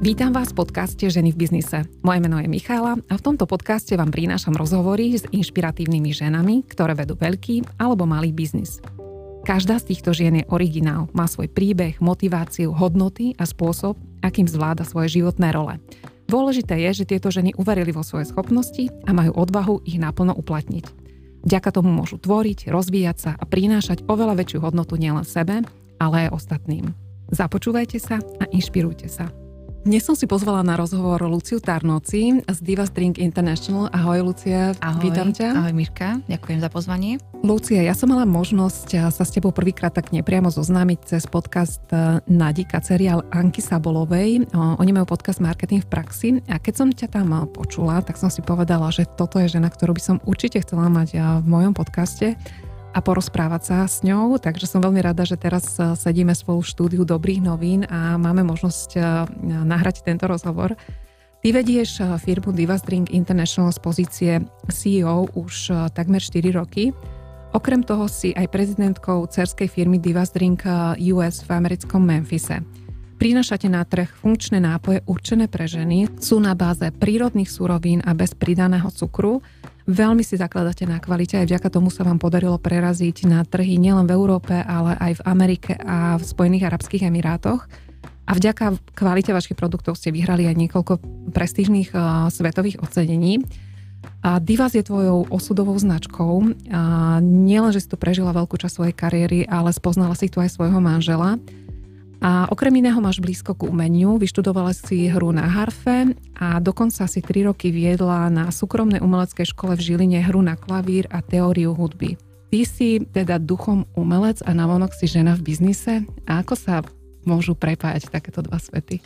Vítam vás v podcaste Ženy v biznise. Moje meno je Michála a v tomto podcaste vám prinášam rozhovory s inšpiratívnymi ženami, ktoré vedú veľký alebo malý biznis. Každá z týchto žien je originál, má svoj príbeh, motiváciu, hodnoty a spôsob, akým zvláda svoje životné role. Dôležité je, že tieto ženy uverili vo svoje schopnosti a majú odvahu ich naplno uplatniť. Vďaka tomu môžu tvoriť, rozvíjať sa a prinášať oveľa väčšiu hodnotu nielen sebe, ale aj ostatným. Započúvajte sa a inšpirujte sa. Dnes som si pozvala na rozhovor Luciu Tarnoci z Divas Drink International. Ahoj Lucia, ahoj, vítam ťa. Ahoj Mirka, ďakujem za pozvanie. Lucia, ja som mala možnosť sa s tebou prvýkrát tak nepriamo zoznámiť cez podcast e, Nadika, seriál Anky Sabolovej. Oni majú podcast Marketing v praxi a keď som ťa tam počula, tak som si povedala, že toto je žena, ktorú by som určite chcela mať v mojom podcaste a porozprávať sa s ňou, takže som veľmi rada, že teraz e, sedíme spolu v štúdiu Dobrých novín a máme možnosť e, nahrať tento rozhovor. Ty vedieš e, firmu Divas Drink International z pozície CEO už takmer 4 roky. Okrem toho si aj prezidentkou cerskej firmy Divas Drink US v americkom Memphise. Prinášate na trh funkčné nápoje určené pre ženy, sú na báze prírodných surovín a bez pridaného cukru, Veľmi si zakladáte na kvalite, aj vďaka tomu sa vám podarilo preraziť na trhy nielen v Európe, ale aj v Amerike a v Spojených Arabských Emirátoch. A vďaka kvalite vašich produktov ste vyhrali aj niekoľko prestížnych uh, svetových ocenení. A Divas je tvojou osudovou značkou. A nielen, že si tu prežila veľkú časť svojej kariéry, ale spoznala si tu aj svojho manžela. A okrem iného máš blízko k umeniu, vyštudovala si hru na harfe a dokonca si 3 roky viedla na súkromnej umeleckej škole v Žiline hru na klavír a teóriu hudby. Ty si teda duchom umelec a navonok si žena v biznise. A ako sa môžu prepájať takéto dva svety?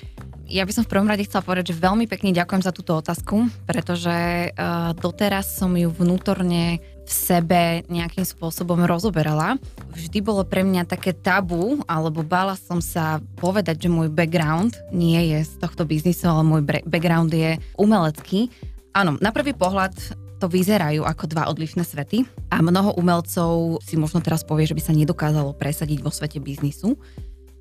Ja by som v prvom rade chcela povedať, že veľmi pekne ďakujem za túto otázku, pretože uh, doteraz som ju vnútorne v sebe nejakým spôsobom rozoberala. Vždy bolo pre mňa také tabu, alebo bála som sa povedať, že môj background nie je z tohto biznisu, ale môj background je umelecký. Áno, na prvý pohľad to vyzerajú ako dva odlišné svety a mnoho umelcov si možno teraz povie, že by sa nedokázalo presadiť vo svete biznisu.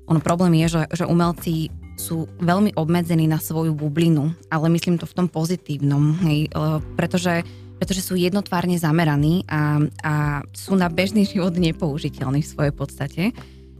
Ono problém je, že, že umelci sú veľmi obmedzení na svoju bublinu, ale myslím to v tom pozitívnom, hej, pretože pretože sú jednotvárne zameraní a, a sú na bežný život nepoužiteľní v svojej podstate.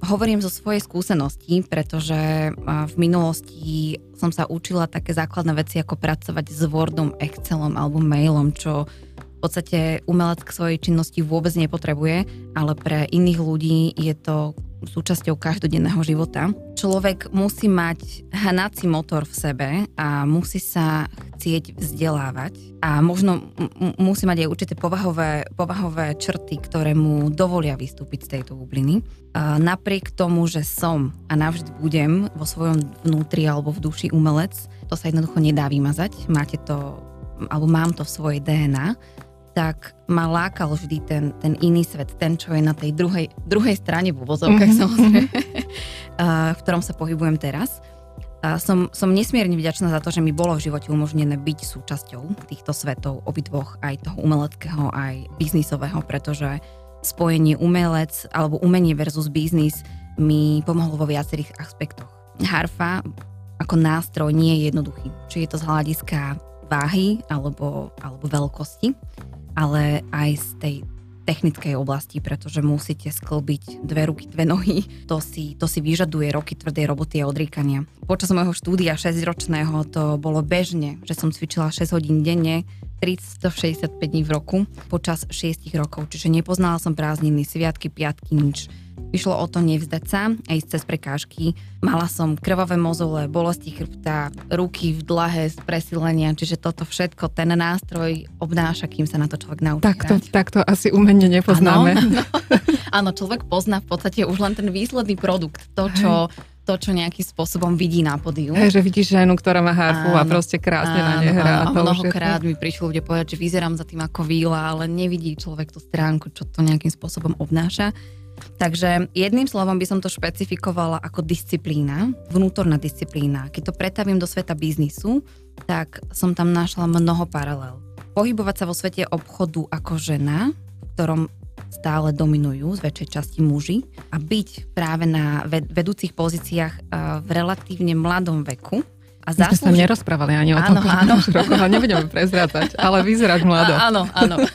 Hovorím zo svojej skúsenosti, pretože v minulosti som sa učila také základné veci, ako pracovať s Wordom, Excelom alebo mailom, čo v podstate umelec k svojej činnosti vôbec nepotrebuje, ale pre iných ľudí je to súčasťou každodenného života. Človek musí mať hnací motor v sebe a musí sa chcieť vzdelávať a možno m- musí mať aj určité povahové, povahové črty, ktoré mu dovolia vystúpiť z tejto bubliny. A napriek tomu, že som a navždy budem vo svojom vnútri alebo v duši umelec, to sa jednoducho nedá vymazať. Máte to, alebo mám to v svojej DNA tak ma lákal vždy ten, ten iný svet, ten, čo je na tej druhej, druhej strane v úvozovkách mm-hmm. samozrejme, v ktorom sa pohybujem teraz. Som, som nesmierne vďačná za to, že mi bolo v živote umožnené byť súčasťou týchto svetov, obidvoch, aj toho umeleckého, aj biznisového, pretože spojenie umelec alebo umenie versus biznis mi pomohlo vo viacerých aspektoch. Harfa ako nástroj nie je jednoduchý. Či je to z hľadiska váhy alebo, alebo veľkosti ale aj z tej technickej oblasti, pretože musíte sklbiť dve ruky, dve nohy. To si, to si vyžaduje roky tvrdej roboty a odríkania. Počas môjho štúdia 6-ročného to bolo bežne, že som cvičila 6 hodín denne, 365 dní v roku počas 6 rokov. Čiže nepoznala som prázdniny, sviatky, piatky, nič Išlo o to nevzdať sa a ísť cez prekážky. Mala som krvavé mozole, bolesti chrbta, ruky v dlahe z presílenia, čiže toto všetko, ten nástroj obnáša, kým sa na to človek naučí. Takto, takto asi umenie nepoznáme. Áno, áno, človek pozná v podstate už len ten výsledný produkt, to, čo, to, čo nejakým spôsobom vidí na podiu. Hej, že vidíš ženu, ktorá má harfu áno, a proste krásne áno, na nej hrá. Áno, mnohokrát mi prišlo ľudia povedať, že vyzerám za tým ako víla, ale nevidí človek tú stránku, čo to nejakým spôsobom obnáša. Takže jedným slovom by som to špecifikovala ako disciplína, vnútorná disciplína. Keď to pretavím do sveta biznisu, tak som tam našla mnoho paralel. Pohybovať sa vo svete obchodu ako žena, v ktorom stále dominujú z väčšej časti muži a byť práve na vedúcich pozíciách v relatívne mladom veku A My sme sa nerozprávali ani o tom, áno, rokoch, ale nebudeme prezrátať, ale vyzerať mlado. A, áno, áno.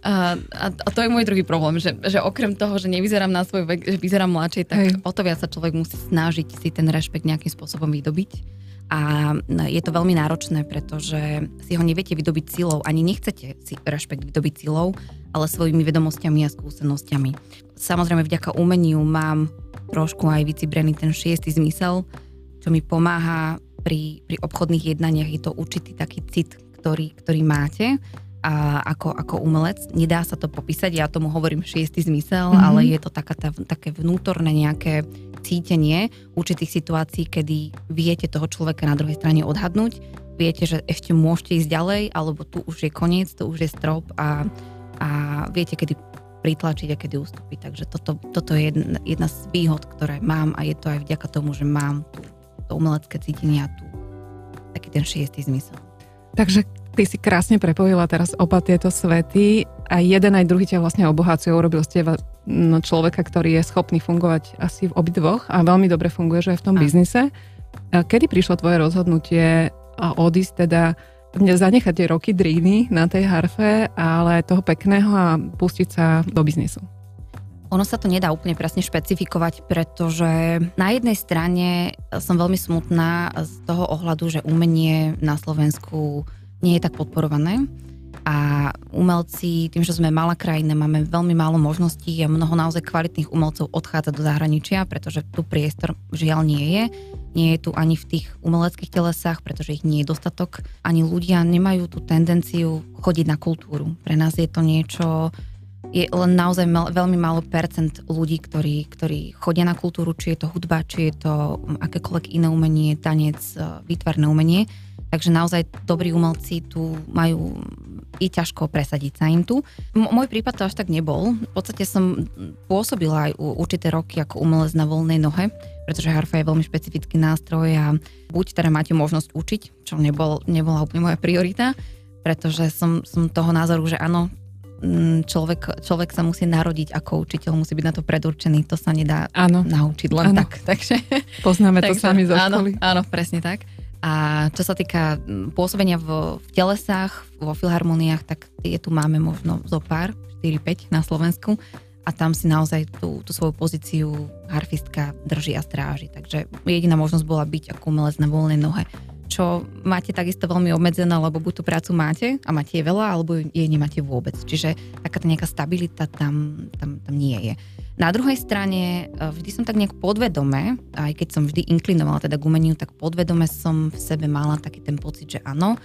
A, a to je môj druhý problém, že, že okrem toho, že nevyzerám na svoj vek, že vyzerám mladšej, tak Hej. o to viac sa človek musí snažiť si ten rešpekt nejakým spôsobom vydobiť. A je to veľmi náročné, pretože si ho neviete vydobiť silou, ani nechcete si rešpekt vydobiť silou, ale svojimi vedomosťami a skúsenosťami. Samozrejme, vďaka umeniu mám trošku aj vycibrený ten šiestý zmysel, čo mi pomáha pri, pri obchodných jednaniach. Je to určitý taký cit, ktorý, ktorý máte a ako, ako umelec. Nedá sa to popísať, ja tomu hovorím šiestý zmysel, mm-hmm. ale je to taká, tá, také vnútorné nejaké cítenie určitých situácií, kedy viete toho človeka na druhej strane odhadnúť, viete, že ešte môžete ísť ďalej, alebo tu už je koniec, tu už je strop a, a viete, kedy pritlačiť a kedy ustúpiť. Takže toto, toto je jedna, jedna z výhod, ktoré mám a je to aj vďaka tomu, že mám tu to umelecké cítenie a tu taký ten šiestý zmysel. Takže ty si krásne prepojila teraz oba tieto svety a jeden aj druhý ťa vlastne obohacujú, urobil ste no, človeka, ktorý je schopný fungovať asi v obidvoch a veľmi dobre funguje, že aj v tom a. biznise. Kedy prišlo tvoje rozhodnutie odísť teda zanechať tie roky dríny na tej harfe, ale toho pekného a pustiť sa do biznisu? Ono sa to nedá úplne presne špecifikovať, pretože na jednej strane som veľmi smutná z toho ohľadu, že umenie na Slovensku nie je tak podporované a umelci, tým, že sme malá krajina, máme veľmi málo možností a mnoho naozaj kvalitných umelcov odchádza do zahraničia, pretože tu priestor žiaľ nie je. Nie je tu ani v tých umeleckých telesách, pretože ich nie je dostatok. Ani ľudia nemajú tú tendenciu chodiť na kultúru. Pre nás je to niečo, je len naozaj mal, veľmi málo percent ľudí, ktorí, ktorí chodia na kultúru, či je to hudba, či je to akékoľvek iné umenie, tanec, výtvarné umenie Takže naozaj dobrí umelci tu majú i ťažko presadiť sa im tu. M- môj prípad to až tak nebol. V podstate som pôsobila aj určité roky ako umelec na voľnej nohe, pretože harfa je veľmi špecifický nástroj a buď teda máte možnosť učiť, čo nebol, nebola úplne moja priorita, pretože som, som toho názoru, že áno, človek, človek sa musí narodiť ako učiteľ, musí byť na to predurčený, to sa nedá áno. naučiť len áno. tak. Takže, Poznáme to takže, sami zo školy. Áno, áno, presne tak. A čo sa týka pôsobenia v, v telesách, vo filharmoniách, tak tie tu máme možno zo pár, 4-5 na Slovensku a tam si naozaj tú, tú svoju pozíciu harfistka drží a stráži. Takže jediná možnosť bola byť ako umelec na voľnej nohe čo máte takisto veľmi obmedzené, lebo buď tú prácu máte a máte je veľa, alebo jej nemáte vôbec. Čiže taká nejaká stabilita tam, tam, tam nie je. Na druhej strane, e, vždy som tak nejak podvedome, aj keď som vždy inklinovala teda k umeniu, tak podvedome som v sebe mala taký ten pocit, že áno,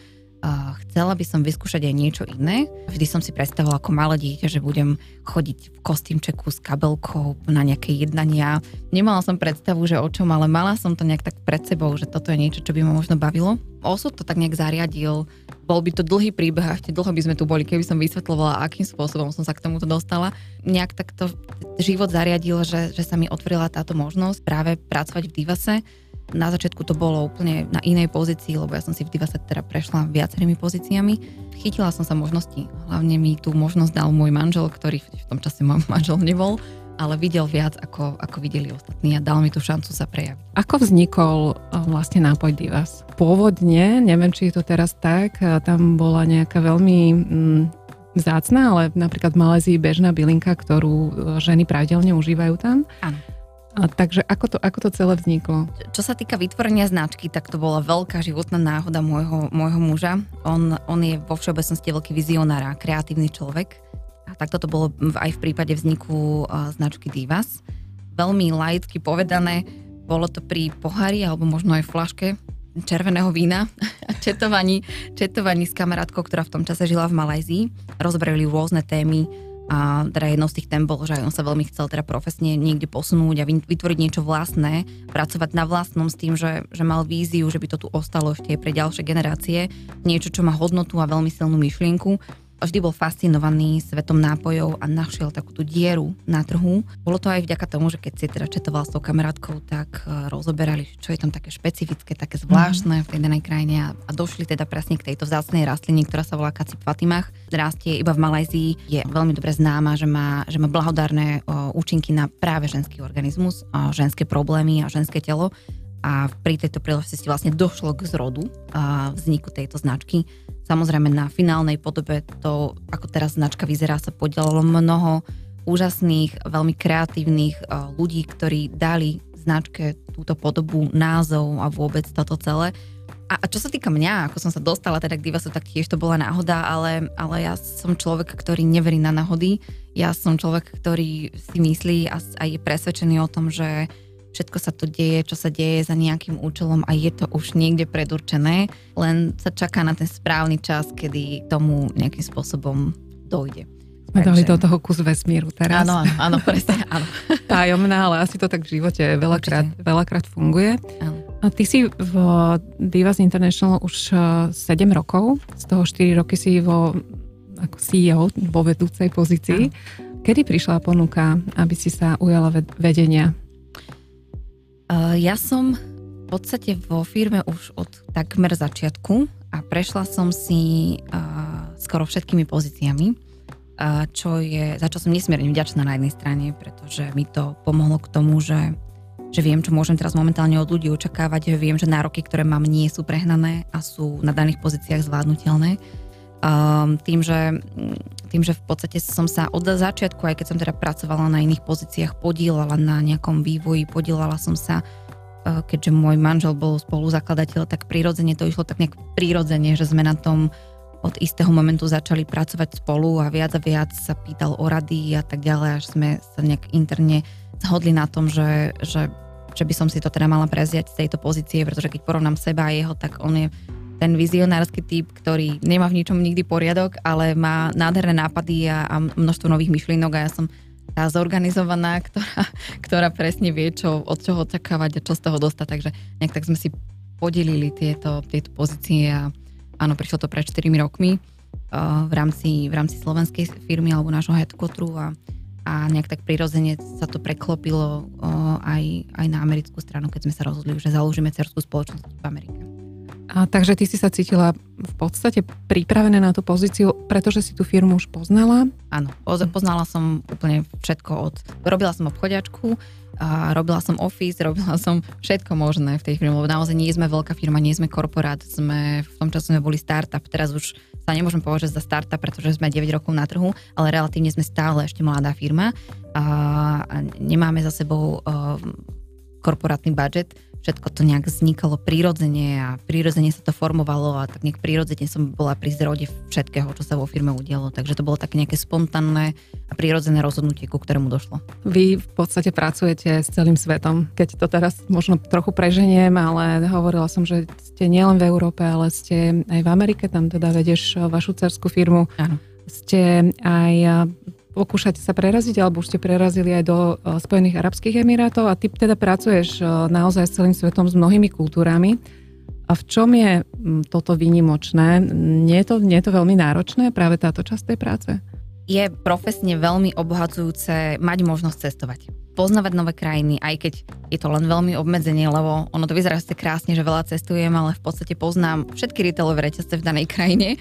chcela by som vyskúšať aj niečo iné. Vždy som si predstavovala ako malé dieťa, že budem chodiť v kostýmčeku s kabelkou na nejaké jednania. Nemala som predstavu, že o čom, ale mala som to nejak tak pred sebou, že toto je niečo, čo by ma možno bavilo. Osud to tak nejak zariadil. Bol by to dlhý príbeh a ešte dlho by sme tu boli, keby som vysvetlovala, akým spôsobom som sa k tomuto dostala. Nejak takto život zariadil, že, že sa mi otvorila táto možnosť práve pracovať v Divase na začiatku to bolo úplne na inej pozícii, lebo ja som si v Divase teda prešla viacerými pozíciami. Chytila som sa možnosti. Hlavne mi tú možnosť dal môj manžel, ktorý v tom čase môj manžel nebol, ale videl viac, ako, ako videli ostatní a dal mi tú šancu sa prejaviť. Ako vznikol eh, vlastne nápoj Divas? Pôvodne, neviem, či je to teraz tak, eh, tam bola nejaká veľmi mm, vzácná, ale napríklad v Malézii bežná bylinka, ktorú eh, ženy pravidelne užívajú tam. Áno. A takže ako to, ako to celé vzniklo? Čo sa týka vytvorenia značky, tak to bola veľká životná náhoda môjho, môjho muža. On, on je vo všeobecnosti veľký vizionár a kreatívny človek. A takto to bolo aj v prípade vzniku značky Divas. Veľmi laicky povedané, bolo to pri pohári alebo možno aj flaške červeného vína a četovaní, četovaní s kamarátkou, ktorá v tom čase žila v Malajzii. Rozbrali rôzne témy, a teda jednou z tých tém bol, že on sa veľmi chcel teda profesne niekde posunúť a vytvoriť niečo vlastné, pracovať na vlastnom s tým, že, že mal víziu, že by to tu ostalo ešte pre ďalšie generácie, niečo, čo má hodnotu a veľmi silnú myšlienku vždy bol fascinovaný svetom nápojov a našiel takú tú dieru na trhu. Bolo to aj vďaka tomu, že keď si teda četoval s tou kamarátkou, tak e, rozoberali, čo je tam také špecifické, také zvláštne v tej danej krajine a, a došli teda presne k tejto vzácnej rastline, ktorá sa volá Kacip Fatimach. Rastie iba v Malajzii, je veľmi dobre známa, že má, že má blahodárne o, účinky na práve ženský organizmus, o, ženské problémy a ženské telo a pri tejto príležitosti vlastne došlo k zrodu a vzniku tejto značky. Samozrejme na finálnej podobe to, ako teraz značka vyzerá, sa podielalo mnoho úžasných, veľmi kreatívnych ľudí, ktorí dali značke túto podobu, názov a vôbec toto celé. A, čo sa týka mňa, ako som sa dostala teda k Divasu, tak tiež to bola náhoda, ale, ale ja som človek, ktorý neverí na náhody. Ja som človek, ktorý si myslí a, a je presvedčený o tom, že všetko sa to deje, čo sa deje za nejakým účelom a je to už niekde predurčené, len sa čaká na ten správny čas, kedy tomu nejakým spôsobom dojde. Sme Takže... dali do toho kus vesmíru teraz. Áno, áno, áno presne, áno. Tajomná, ale asi to tak v živote veľakrát, veľakrát funguje. Áno. A ty si v Divas International už 7 e, rokov, z toho 4 roky si vo, ako CEO vo vedúcej pozícii. Kedy prišla ponuka, aby si sa ujala vedenia? Uh, ja som v podstate vo firme už od takmer začiatku a prešla som si uh, skoro všetkými pozíciami čo je, za čo som nesmierne vďačná na jednej strane, pretože mi to pomohlo k tomu, že, že viem, čo môžem teraz momentálne od ľudí očakávať, že viem, že nároky, ktoré mám, nie sú prehnané a sú na daných pozíciách zvládnutelné. Um, tým, že, tým, že v podstate som sa od začiatku, aj keď som teda pracovala na iných pozíciách, podielala na nejakom vývoji, podielala som sa keďže môj manžel bol spoluzakladateľ, tak prirodzene to išlo tak nejak prirodzene, že sme na tom od istého momentu začali pracovať spolu a viac a viac sa pýtal o rady a tak ďalej, až sme sa nejak interne zhodli na tom, že, že, že by som si to teda mala preziať z tejto pozície, pretože keď porovnám seba a jeho, tak on je ten vizionársky typ, ktorý nemá v ničom nikdy poriadok, ale má nádherné nápady a, a množstvo nových myšlienok a ja som tá zorganizovaná, ktorá, ktorá presne vie, čo, od čoho očakávať a čo z toho dostať. Takže nejak tak sme si podelili tieto, tieto pozície a, áno, prišlo to pred 4 rokmi uh, v, rámci, v rámci slovenskej firmy alebo nášho headquarteru a, a nejak tak prirodzene sa to preklopilo uh, aj, aj na americkú stranu, keď sme sa rozhodli, že založíme cerskú spoločnosť v Amerike. A takže ty si sa cítila v podstate pripravená na tú pozíciu, pretože si tú firmu už poznala? Áno, poznala som úplne všetko od... Robila som obchodiačku, a robila som office, robila som všetko možné v tej firme, lebo naozaj nie sme veľká firma, nie sme korporát, sme, v tom času sme boli startup, teraz už sa nemôžem povedať za startup, pretože sme 9 rokov na trhu, ale relatívne sme stále ešte mladá firma a, nemáme za sebou uh, korporátny budget, všetko to nejak vznikalo prirodzene a prirodzene sa to formovalo a tak nejak prirodzene som bola pri zrode všetkého, čo sa vo firme udialo. Takže to bolo také nejaké spontánne a prirodzené rozhodnutie, ku ktorému došlo. Vy v podstate pracujete s celým svetom. Keď to teraz možno trochu preženiem, ale hovorila som, že ste nielen v Európe, ale ste aj v Amerike, tam teda vedieš vašu cerskú firmu. Áno. Ste aj pokúšate sa preraziť, alebo už ste prerazili aj do e, Spojených Arabských Emirátov a ty teda pracuješ e, naozaj s celým svetom, s mnohými kultúrami. A v čom je toto výnimočné? Nie je to, nie je to veľmi náročné, práve táto časť tej práce? Je profesne veľmi obohacujúce mať možnosť cestovať poznávať nové krajiny, aj keď je to len veľmi obmedzenie, lebo ono to vyzerá ste krásne, že veľa cestujem, ale v podstate poznám všetky retailové reťazce v danej krajine, e,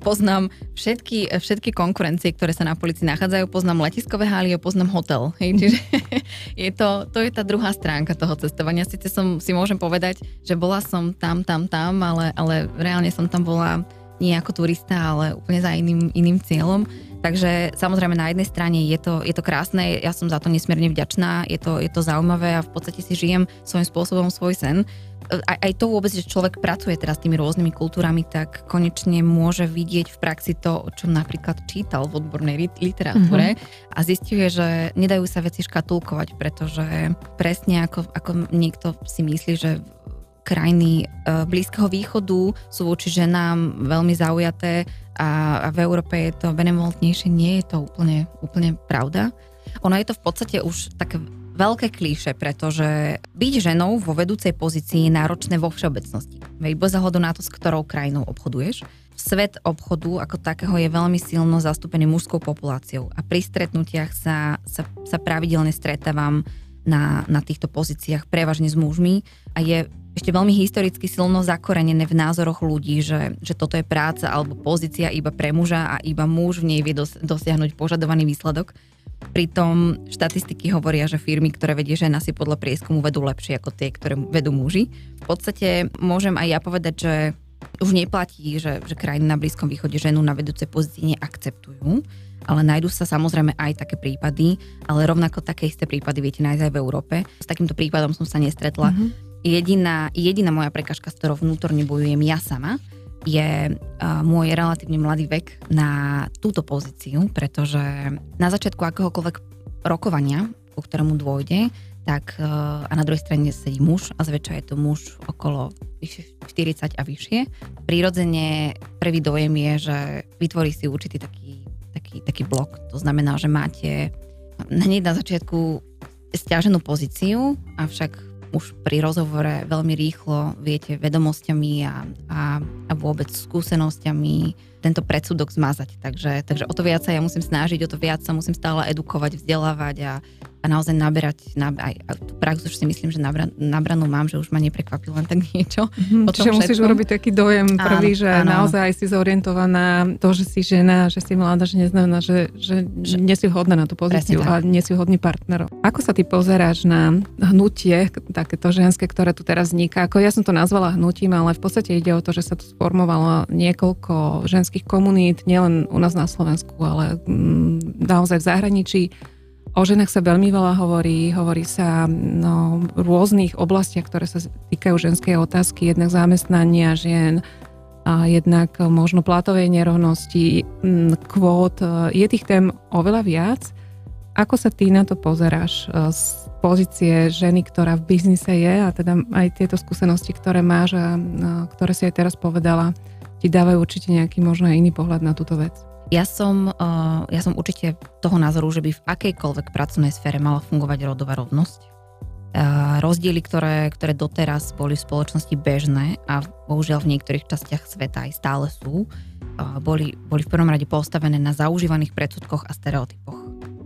poznám všetky, všetky konkurencie, ktoré sa na policii nachádzajú, poznám letiskové haly a poznám hotel. Hej, čiže je to, to je tá druhá stránka toho cestovania. Sice som si môžem povedať, že bola som tam, tam, tam, ale, ale reálne som tam bola nie ako turista, ale úplne za iným, iným cieľom. Takže samozrejme na jednej strane je to, je to krásne, ja som za to nesmierne vďačná, je to, je to zaujímavé a v podstate si žijem svojím spôsobom svoj sen. Aj, aj to vôbec, že človek pracuje teraz s tými rôznymi kultúrami, tak konečne môže vidieť v praxi to, čo napríklad čítal v odbornej literatúre mm-hmm. a zistuje, že nedajú sa veci škatulkovať, pretože presne ako, ako niekto si myslí, že krajiny e, Blízkeho východu sú voči ženám veľmi zaujaté a, v Európe je to benevolentnejšie. Nie je to úplne, úplne pravda. Ono je to v podstate už také veľké klíše, pretože byť ženou vo vedúcej pozícii je náročné vo všeobecnosti. Veď bez ohľadu na to, s ktorou krajinou obchoduješ. Svet obchodu ako takého je veľmi silno zastúpený mužskou populáciou a pri stretnutiach sa, sa, sa pravidelne stretávam na, na týchto pozíciách prevažne s mužmi a je ešte veľmi historicky silno zakorenené v názoroch ľudí, že, že toto je práca alebo pozícia iba pre muža a iba muž v nej vie dos, dosiahnuť požadovaný výsledok. Pritom štatistiky hovoria, že firmy, ktoré vedie žena, si podľa prieskumu vedú lepšie ako tie, ktoré vedú muži. V podstate môžem aj ja povedať, že už neplatí, že, že krajiny na Blízkom východe ženu na vedúcej pozícii neakceptujú, ale nájdú sa samozrejme aj také prípady, ale rovnako také isté prípady viete nájsť aj v Európe. S takýmto prípadom som sa nestretla. Mm-hmm. Jediná, jediná moja prekažka, s ktorou vnútorne bojujem ja sama, je uh, môj relatívne mladý vek na túto pozíciu, pretože na začiatku akéhokoľvek rokovania, ku ktorému dôjde, tak uh, a na druhej strane sedí muž a zväčša je to muž okolo 40 a vyššie. Prirodzene prvý dojem je, že vytvorí si určitý taký, taký, taký blok. To znamená, že máte hneď na začiatku stiaženú pozíciu, avšak už pri rozhovore veľmi rýchlo viete vedomosťami a, a, a vôbec skúsenosťami tento predsudok zmazať. Takže, takže o to viac sa ja musím snažiť, o to viac sa musím stále edukovať, vzdelávať a, a naozaj naberať, na, aj tú prax už si myslím, že nabra, nabranú mám, že už ma neprekvapí len tak niečo. Mm, čiže musíš urobiť taký dojem prvý, áno, že áno. naozaj si zorientovaná, to, že si žena, že si mladá, že neznamená, že, že, že nie si vhodná na tú pozíciu a nie si vhodný partner. Ako sa ty pozeráš na hnutie, takéto ženské, ktoré tu teraz vzniká? Ako ja som to nazvala hnutím, ale v podstate ide o to, že sa tu sformovalo niekoľko ženských komunít, nielen u nás na Slovensku, ale mm, naozaj v zahraničí O ženách sa veľmi veľa hovorí, hovorí sa no, v rôznych oblastiach, ktoré sa týkajú ženskej otázky, jednak zamestnania žien, a jednak možno platovej nerovnosti, kvót. Je tých tém oveľa viac. Ako sa ty na to pozeráš e, z pozície ženy, ktorá v biznise je a teda aj tieto skúsenosti, ktoré máš a ktoré si aj teraz povedala, ti dávajú určite nejaký možno iný pohľad na túto vec? Ja som, uh, ja som určite toho názoru, že by v akejkoľvek pracovnej sfére mala fungovať rodová rovnosť. Uh, rozdiely, ktoré, ktoré doteraz boli v spoločnosti bežné a bohužiaľ v niektorých častiach sveta aj stále sú, uh, boli, boli v prvom rade postavené na zaužívaných predsudkoch a stereotypoch.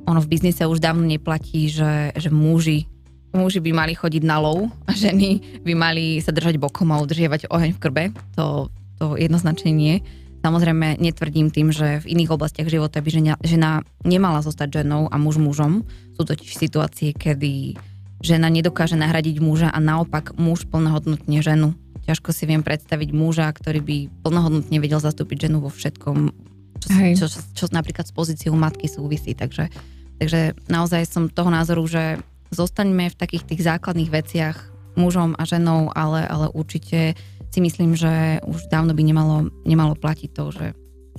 Ono v biznise už dávno neplatí, že, že muži muži by mali chodiť na lov a ženy by mali sa držať bokom a udržiavať oheň v krbe. To, to jednoznačne nie. Samozrejme, netvrdím tým, že v iných oblastiach života by žena, žena nemala zostať ženou a muž mužom. Sú totiž situácie, kedy žena nedokáže nahradiť muža a naopak muž plnohodnotne ženu. Ťažko si viem predstaviť muža, ktorý by plnohodnotne vedel zastúpiť ženu vo všetkom, čo, čo, čo, čo napríklad s pozíciou matky súvisí. Takže, takže naozaj som toho názoru, že zostaňme v takých tých základných veciach mužom a ženou, ale, ale určite si myslím, že už dávno by nemalo, nemalo platiť to, že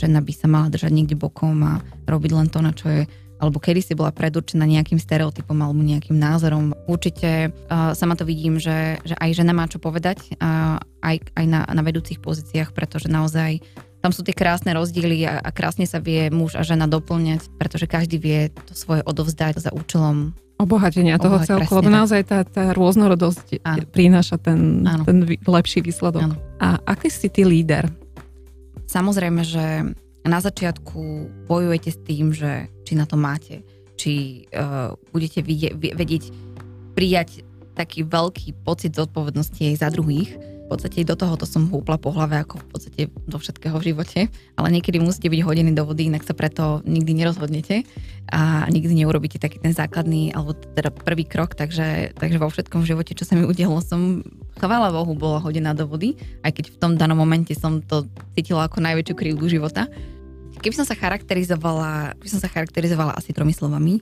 žena by sa mala držať niekde bokom a robiť len to, na čo je alebo kedy si bola predurčená nejakým stereotypom alebo nejakým názorom. Určite uh, sama to vidím, že, že aj žena má čo povedať, uh, aj, aj na, na vedúcich pozíciách, pretože naozaj tam sú tie krásne rozdiely a, a krásne sa vie muž a žena doplňať, pretože každý vie to svoje odovzdať za účelom obohatenia toho Obohať, celku, lebo naozaj tá, tá rôznorodosť ano. prináša ten, ten lepší výsledok. Ano. A aký si ty líder? Samozrejme, že na začiatku bojujete s tým, že či na to máte, či uh, budete vidie, vedieť prijať taký veľký pocit zodpovednosti za druhých, v podstate do tohoto som húpla po hlave ako v podstate do všetkého v živote, ale niekedy musíte byť hodení do vody, inak sa preto nikdy nerozhodnete a nikdy neurobíte taký ten základný, alebo teda prvý krok, takže, takže vo všetkom v živote, čo sa mi udialo, som chvála Bohu bola hodená do vody, aj keď v tom danom momente som to cítila ako najväčšiu krivdu života. Keby som sa charakterizovala, keby som sa charakterizovala asi tromi slovami,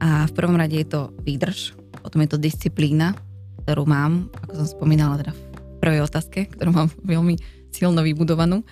a v prvom rade je to výdrž, potom je to disciplína, ktorú mám, ako som spomínala teda prvej otázke, ktorú mám veľmi silno vybudovanú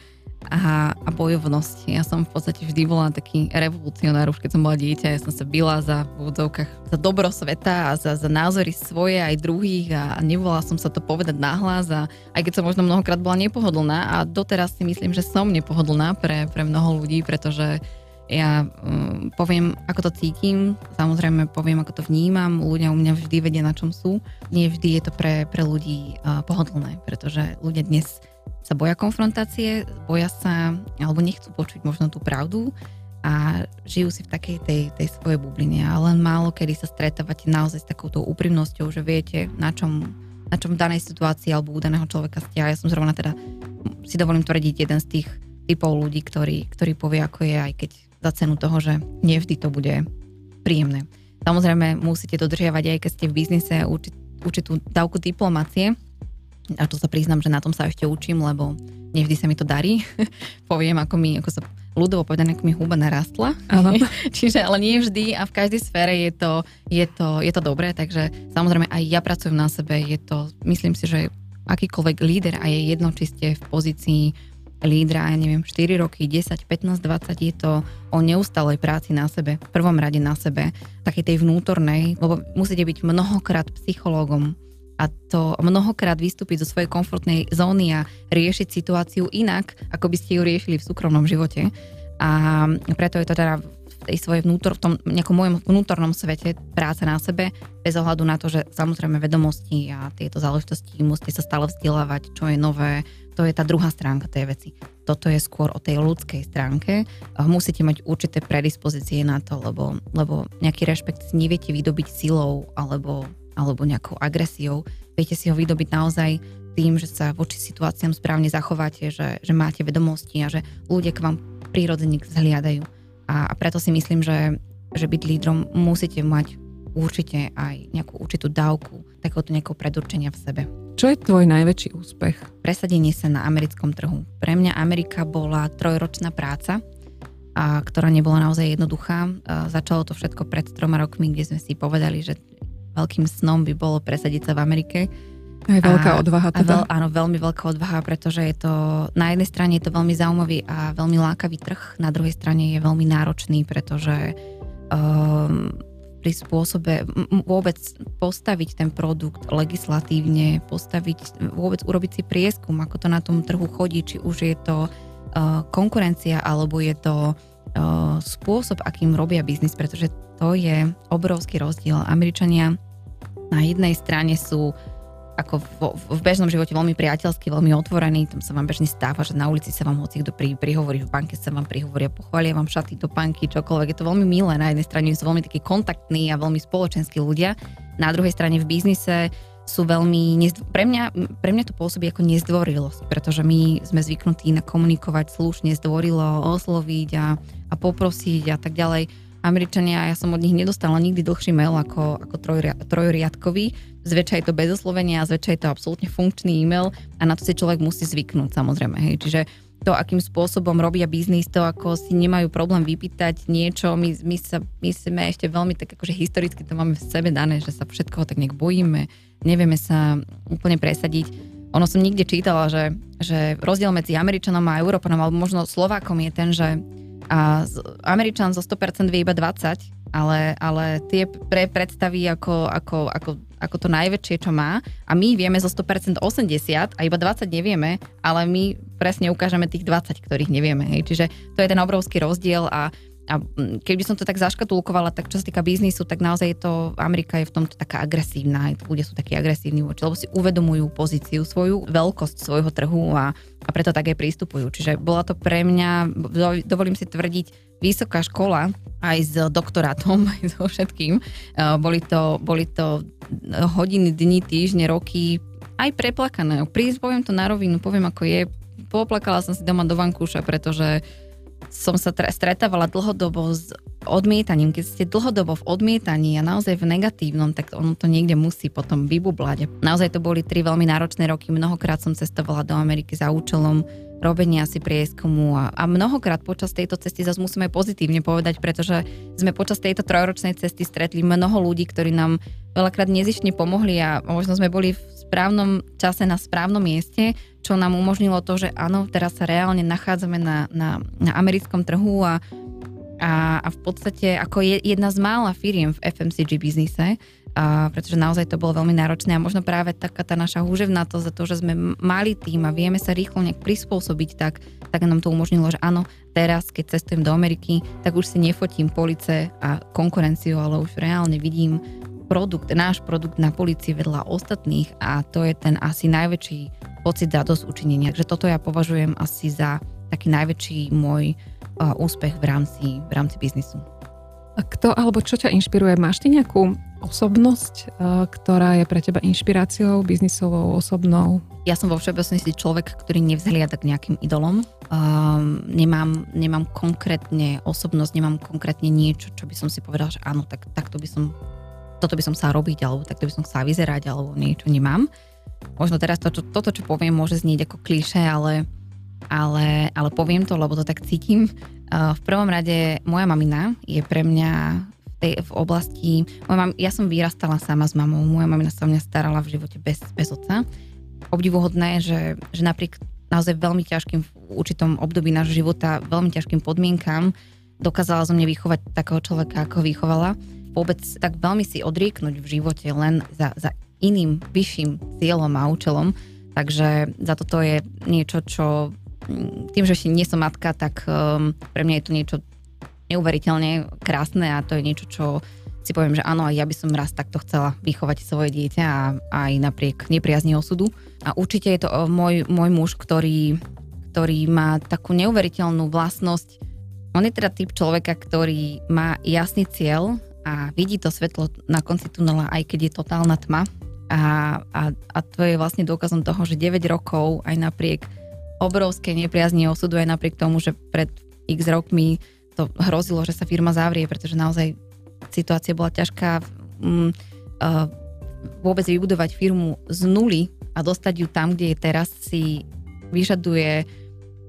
a, a bojovnosť. Ja som v podstate vždy bola taký revolucionár, už keď som bola dieťa, ja som sa byla za v úvodzovkách za dobro sveta a za, za názory svoje aj druhých a, a nevolala som sa to povedať nahlas a aj keď som možno mnohokrát bola nepohodlná a doteraz si myslím, že som nepohodlná pre, pre mnoho ľudí, pretože ja um, poviem, ako to cítim, samozrejme poviem, ako to vnímam, ľudia u mňa vždy vedia, na čom sú. Nie vždy je to pre, pre ľudí uh, pohodlné, pretože ľudia dnes sa boja konfrontácie, boja sa, alebo nechcú počuť možno tú pravdu a žijú si v takej tej, tej svojej bubline. A len málo kedy sa stretávate naozaj s takouto úprimnosťou, že viete, na čom, na čom v danej situácii alebo u daného človeka ste. A ja som zrovna teda, si dovolím tvrdiť, jeden z tých typov ľudí, ktorý, ktorý povie, ako je, aj keď za cenu toho, že nevždy to bude príjemné. Samozrejme musíte dodržiavať aj keď ste v biznise určit, určitú dávku diplomácie, a to sa priznám, že na tom sa ešte učím, lebo nevždy sa mi to darí. Poviem, ako mi, ako sa ľudovo povedané, ako mi huba narastla. Čiže, ale nie vždy a v každej sfére je to, je, to, je to dobré, takže samozrejme aj ja pracujem na sebe, je to, myslím si, že akýkoľvek líder a je jedno, či ste v pozícii lídra, ja neviem, 4 roky, 10, 15, 20, je to o neustalej práci na sebe, v prvom rade na sebe, takej tej vnútornej, lebo musíte byť mnohokrát psychológom, a to mnohokrát vystúpiť zo svojej komfortnej zóny a riešiť situáciu inak, ako by ste ju riešili v súkromnom živote. A preto je to teda tej svojej vnútor, v tom nejakom môjom vnútornom svete práca na sebe, bez ohľadu na to, že samozrejme vedomosti a tieto záležitosti musíte sa stále vzdelávať, čo je nové, to je tá druhá stránka tej veci. Toto je skôr o tej ľudskej stránke. Musíte mať určité predispozície na to, lebo, lebo nejaký rešpekt neviete vydobiť silou alebo alebo nejakou agresiou. Viete si ho vydobiť naozaj tým, že sa voči situáciám správne zachováte, že, že máte vedomosti a že ľudia k vám prírodzene zhliadajú. A, preto si myslím, že, že byť lídrom musíte mať určite aj nejakú určitú dávku takéhoto nejakého predurčenia v sebe. Čo je tvoj najväčší úspech? Presadenie sa na americkom trhu. Pre mňa Amerika bola trojročná práca, a ktorá nebola naozaj jednoduchá. A začalo to všetko pred troma rokmi, kde sme si povedali, že veľkým snom by bolo presadiť sa v Amerike. Aj veľká a, odvaha teda. A veľ, áno, veľmi veľká odvaha, pretože je to, na jednej strane je to veľmi zaujímavý a veľmi lákavý trh, na druhej strane je veľmi náročný, pretože um, pri spôsobe vôbec postaviť ten produkt legislatívne, postaviť, vôbec urobiť si prieskum, ako to na tom trhu chodí, či už je to uh, konkurencia, alebo je to uh, spôsob, akým robia biznis, pretože to je obrovský rozdiel. Američania na jednej strane sú ako vo, v bežnom živote veľmi priateľský, veľmi otvorený, tam sa vám bežne stáva, že na ulici sa vám hoci kto pri, prihovorí, v banke sa vám prihovoria, pochvália vám šaty do banky, čokoľvek. Je to veľmi milé, na jednej strane sú veľmi takí kontaktní a veľmi spoločenskí ľudia, na druhej strane v biznise sú veľmi, pre mňa, pre mňa to pôsobí ako nezdvorilosť, pretože my sme zvyknutí na komunikovať slušne, zdvorilo, osloviť a, a poprosiť a tak ďalej Američania, ja som od nich nedostala nikdy dlhší mail ako, ako trojriadkový. Zväčša je to bez oslovenia, zväčša je to absolútne funkčný e-mail a na to si človek musí zvyknúť samozrejme. Hej. Čiže to, akým spôsobom robia biznis, to, ako si nemajú problém vypýtať niečo, my, my, sa, my sme ešte veľmi tak akože historicky to máme v sebe dané, že sa všetkoho tak nejak bojíme, nevieme sa úplne presadiť. Ono som nikde čítala, že, že rozdiel medzi Američanom a Európanom, alebo možno Slovákom je ten, že a Američan zo 100% vie iba 20, ale, ale tie pre predstaví ako, ako, ako, ako to najväčšie, čo má. A my vieme zo 100% 80 a iba 20 nevieme, ale my presne ukážeme tých 20, ktorých nevieme. Hej. Čiže to je ten obrovský rozdiel a a mm, keby som to tak zaškatulkovala, tak čo sa týka biznisu, tak naozaj je to, Amerika je v tomto taká agresívna, ľudia sú takí agresívni voči, lebo si uvedomujú pozíciu svoju, veľkosť svojho trhu a, a preto tak aj prístupujú. Čiže bola to pre mňa, dovolím si tvrdiť, vysoká škola aj s doktorátom, aj so všetkým. Boli to, boli to hodiny, dni, týždne, roky, aj preplakané. Prísť, poviem to na rovinu, poviem ako je. Poplakala som si doma do vankúša, pretože som sa stretávala dlhodobo s odmietaním. Keď ste dlhodobo v odmietaní a naozaj v negatívnom, tak ono to niekde musí potom vybublať. Naozaj to boli tri veľmi náročné roky. Mnohokrát som cestovala do Ameriky za účelom robenia si prieskumu a, a mnohokrát počas tejto cesty zase musíme pozitívne povedať, pretože sme počas tejto trojročnej cesty stretli mnoho ľudí, ktorí nám veľakrát nezišne pomohli a možno sme boli v správnom čase na správnom mieste, čo nám umožnilo to, že áno, teraz sa reálne nachádzame na, na, na americkom trhu a, a, a v podstate ako je, jedna z mála firiem v FMCG biznise, a, pretože naozaj to bolo veľmi náročné a možno práve taká tá naša húževnatosť za to, že sme mali tým a vieme sa rýchlo nejak prispôsobiť, tak, tak nám to umožnilo, že áno, teraz, keď cestujem do Ameriky, tak už si nefotím police a konkurenciu, ale už reálne vidím produkt, náš produkt na policii vedľa ostatných a to je ten asi najväčší pocit za dosť učinenia. Takže toto ja považujem asi za taký najväčší môj úspech v rámci, v rámci biznisu. Kto alebo čo ťa inšpiruje? Máš ty nejakú osobnosť, e, ktorá je pre teba inšpiráciou, biznisovou, osobnou? Ja som vo všeobecnosti človek, ktorý nevzhliada k nejakým idolom. Um, nemám, nemám konkrétne osobnosť, nemám konkrétne niečo, čo by som si povedal, že áno, tak, takto by som, toto by som sa robiť, alebo takto by som sa vyzerať, alebo niečo nemám. Možno teraz to, čo, toto, čo poviem, môže znieť ako klíše, ale, ale, ale poviem to, lebo to tak cítim. Uh, v prvom rade moja mamina je pre mňa tej, v oblasti... Moja mam, ja som vyrastala sama s mamou, moja mamina sa mňa starala v živote bez, bez otca. Obdivuhodné, že, že napriek naozaj veľmi ťažkým v určitom období nášho života, veľmi ťažkým podmienkam, dokázala zo mňa vychovať takého človeka, ako vychovala. Vôbec tak veľmi si odrieknúť v živote len za, za iným vyšším cieľom a účelom. Takže za toto je niečo, čo tým, že ešte nie som matka, tak um, pre mňa je to niečo neuveriteľne krásne a to je niečo, čo si poviem, že áno, ja by som raz takto chcela vychovať svoje dieťa a aj napriek nepriazni osudu. A určite je to môj, môj muž, ktorý, ktorý má takú neuveriteľnú vlastnosť. On je teda typ človeka, ktorý má jasný cieľ a vidí to svetlo na konci tunela, aj keď je totálna tma. A, a, a to je vlastne dôkazom toho, že 9 rokov aj napriek obrovskej nepriazni osudu, aj napriek tomu, že pred x rokmi to hrozilo, že sa firma zavrie, pretože naozaj situácia bola ťažká. Um, uh, vôbec vybudovať firmu z nuly a dostať ju tam, kde je teraz, si vyžaduje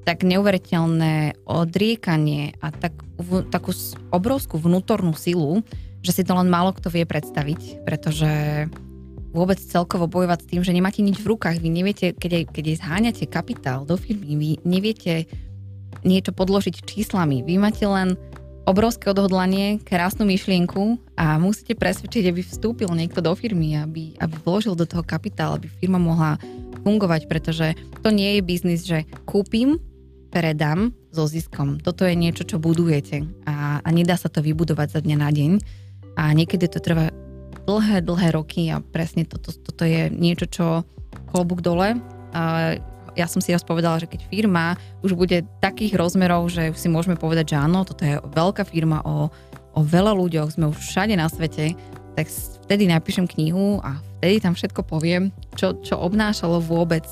tak neuveriteľné odriekanie a tak, v, takú obrovskú vnútornú silu, že si to len málo kto vie predstaviť, pretože vôbec celkovo bojovať s tým, že nemáte nič v rukách, vy neviete, keď keď zháňate kapitál do firmy, vy neviete niečo podložiť číslami. Vy máte len obrovské odhodlanie, krásnu myšlienku a musíte presvedčiť, aby vstúpil niekto do firmy, aby, aby vložil do toho kapitál, aby firma mohla fungovať, pretože to nie je biznis, že kúpim, predám so ziskom. Toto je niečo, čo budujete a, a nedá sa to vybudovať za dňa na deň a niekedy to trvá dlhé, dlhé roky a presne toto, toto je niečo, čo klobúk dole. A ja som si raz povedala, že keď firma už bude takých rozmerov, že si môžeme povedať, že áno, toto je veľká firma o, o veľa ľuďoch, sme už všade na svete, tak vtedy napíšem knihu a vtedy tam všetko poviem, čo, čo obnášalo vôbec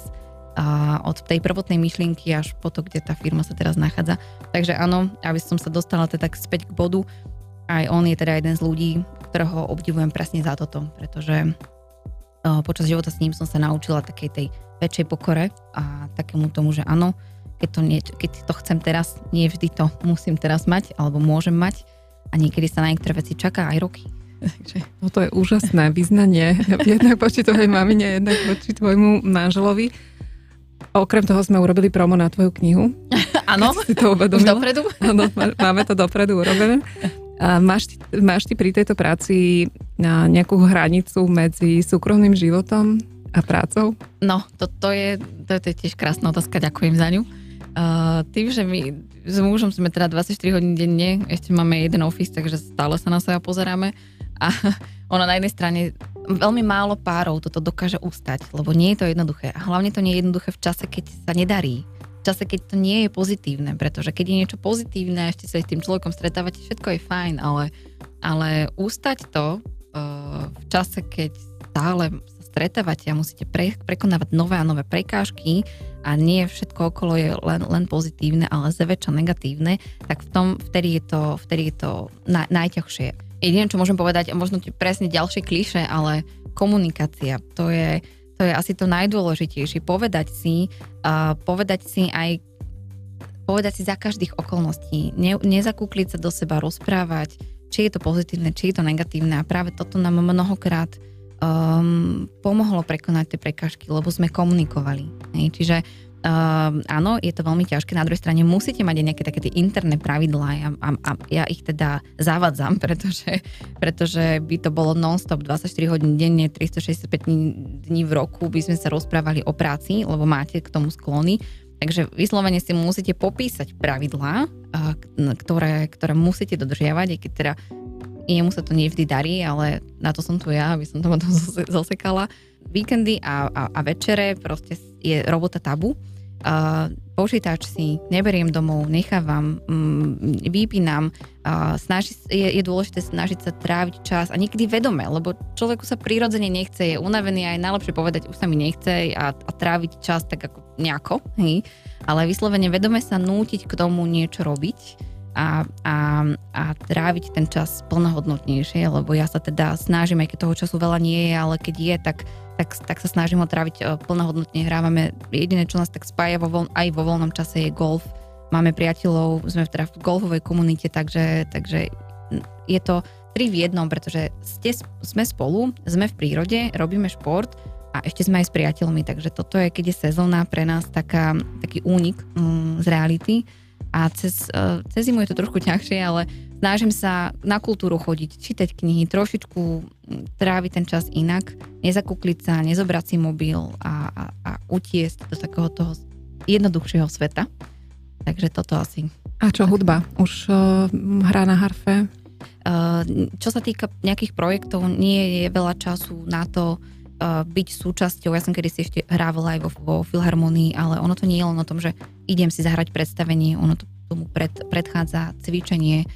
a od tej prvotnej myšlienky až po to, kde tá firma sa teraz nachádza. Takže áno, aby som sa dostala teda späť k bodu, aj on je teda jeden z ľudí, ktorého obdivujem presne za toto, pretože počas života s ním som sa naučila takej tej väčšej pokore a takému tomu, že áno, keď to, nie, keď to chcem teraz, nie vždy to musím teraz mať, alebo môžem mať a niekedy sa na niektoré veci čaká aj roky. Takže no to je úžasné vyznanie, jednak voči tvojej mamine, jednak voči tvojmu manželovi. Okrem toho sme urobili promo na tvoju knihu. Áno, si to už dopredu. Áno, máme to dopredu urobené. A máš, máš ty pri tejto práci nejakú hranicu medzi súkromným životom a prácou? No, to, to, je, to, je, tiež krásna otázka, ďakujem za ňu. Uh, tým, že my s mužom sme teda 24 hodín denne, ešte máme jeden office, takže stále sa na seba pozeráme a ona na jednej strane veľmi málo párov toto dokáže ustať, lebo nie je to jednoduché. A hlavne to nie je jednoduché v čase, keď sa nedarí. V čase, keď to nie je pozitívne, pretože keď je niečo pozitívne ešte sa s tým človekom stretávate, všetko je fajn, ale, ale ustať to uh, v čase, keď stále stretávate a musíte pre, prekonávať nové a nové prekážky a nie všetko okolo je len, len pozitívne, ale zväčša negatívne, tak v tom, vtedy je to, vtedy je to na, najťažšie. Jediné, čo môžem povedať, a možno presne ďalšie kliše, ale komunikácia, to je, to je asi to najdôležitejšie. Povedať si, uh, povedať si aj povedať si za každých okolností, ne, nezakúkliť sa do seba, rozprávať, či je to pozitívne, či je to negatívne a práve toto nám mnohokrát um, pomohlo prekonať tie prekážky, lebo sme komunikovali. Hej. Čiže um, áno, je to veľmi ťažké. Na druhej strane musíte mať aj nejaké také tie interné pravidlá a, a, a ja ich teda zavadzam, pretože, pretože by to bolo non-stop 24 hodín denne, 365 dní v roku by sme sa rozprávali o práci, lebo máte k tomu sklony. Takže vyslovene si musíte popísať pravidlá, ktoré, ktoré musíte dodržiavať, aj keď teda jemu sa to nevždy darí, ale na to som tu ja, aby som to zasekala. Víkendy a, a, a večere proste je robota tabu Uh, počítač si neberiem domov, nechávam, um, vypínam. Uh, snaží, je, je dôležité snažiť sa tráviť čas a niekedy vedome, lebo človeku sa prirodzene nechce, je unavený a je najlepšie povedať, už sa mi nechce a, a tráviť čas tak ako nejako, hej? ale vyslovene vedome sa nútiť k tomu niečo robiť a, a, a tráviť ten čas plnohodnotnejšie, lebo ja sa teda snažím, aj keď toho času veľa nie je, ale keď je, tak tak, tak sa snažím ho tráviť e, plnohodnotne. Hrávame, jediné, čo nás tak spája vo voľ, aj vo voľnom čase je golf. Máme priateľov, sme teda v golfovej komunite, takže, takže je to tri v jednom, pretože ste, sme spolu, sme v prírode, robíme šport a ešte sme aj s priateľmi, takže toto je, keď je sezóna pre nás taká, taký únik um, z reality a cez, uh, cez zimu je to trošku ťažšie, ale snažím sa na kultúru chodiť, čítať knihy, trošičku tráviť ten čas inak, nezakúkliť sa, nezobrať si mobil a, a, a utiesť do takého toho jednoduchšieho sveta. Takže toto asi. A čo hudba? Už uh, hrá na harfe? Uh, čo sa týka nejakých projektov, nie je veľa času na to byť súčasťou. Ja som kedy si ešte hrávala aj vo, vo Filharmonii, ale ono to nie je len o tom, že idem si zahrať predstavenie, ono to tomu pred, predchádza cvičenie,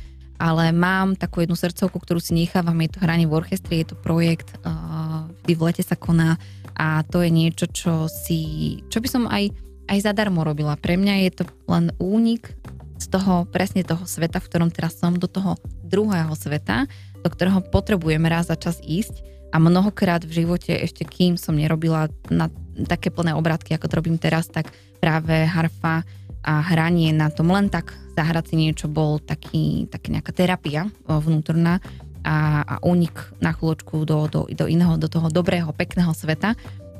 ale mám takú jednu srdcovku, ktorú si nechávam, je to hranie v orchestri, je to projekt, uh, vždy v lete sa koná a to je niečo, čo si, čo by som aj, aj zadarmo robila. Pre mňa je to len únik z toho, presne toho sveta, v ktorom teraz som, do toho druhého sveta, do ktorého potrebujeme raz za čas ísť a mnohokrát v živote ešte kým som nerobila na také plné obrátky, ako to robím teraz, tak práve harfa a hranie na tom len tak zahrať si niečo bol taký, taký nejaká terapia vnútorná a, a únik na chvíľočku do, do, do iného, do toho dobrého, pekného sveta.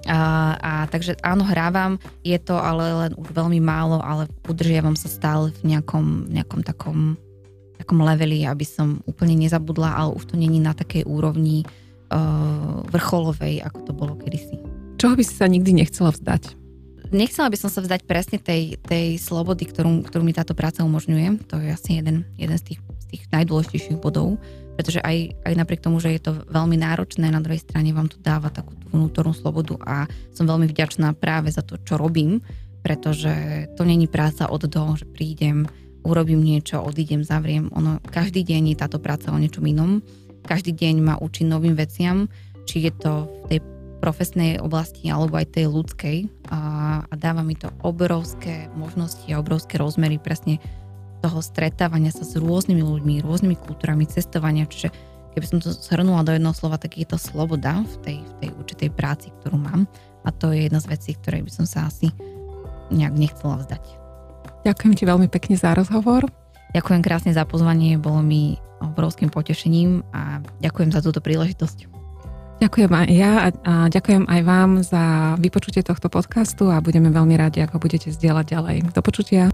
A, a takže áno, hrávam, je to ale len už veľmi málo, ale udržiavam sa stále v nejakom, nejakom takom, takom leveli, aby som úplne nezabudla, ale už to není na takej úrovni vrcholovej, ako to bolo kedysi. Čoho by si sa nikdy nechcela vzdať? nechcela by som sa vzdať presne tej, tej slobody, ktorú, ktorú mi táto práca umožňuje. To je asi jeden, jeden z, tých, z tých najdôležitejších bodov, pretože aj, aj napriek tomu, že je to veľmi náročné, na druhej strane vám to dáva takú vnútornú slobodu a som veľmi vďačná práve za to, čo robím, pretože to není práca od do, že prídem, urobím niečo, odídem, zavriem. Ono, každý deň je táto práca o niečom inom. Každý deň ma učí novým veciam, či je to v tej profesnej oblasti alebo aj tej ľudskej a, a dáva mi to obrovské možnosti a obrovské rozmery presne toho stretávania sa s rôznymi ľuďmi, rôznymi kultúrami, cestovania, čiže keby som to zhrnula do jednoho slova, tak je to sloboda v tej, v tej určitej práci, ktorú mám a to je jedna z vecí, ktorej by som sa asi nejak nechcela vzdať. Ďakujem ti veľmi pekne za rozhovor. Ďakujem krásne za pozvanie, bolo mi obrovským potešením a ďakujem za túto príležitosť. Ďakujem aj ja a, ďakujem aj vám za vypočutie tohto podcastu a budeme veľmi radi, ako budete zdieľať ďalej. Do počutia.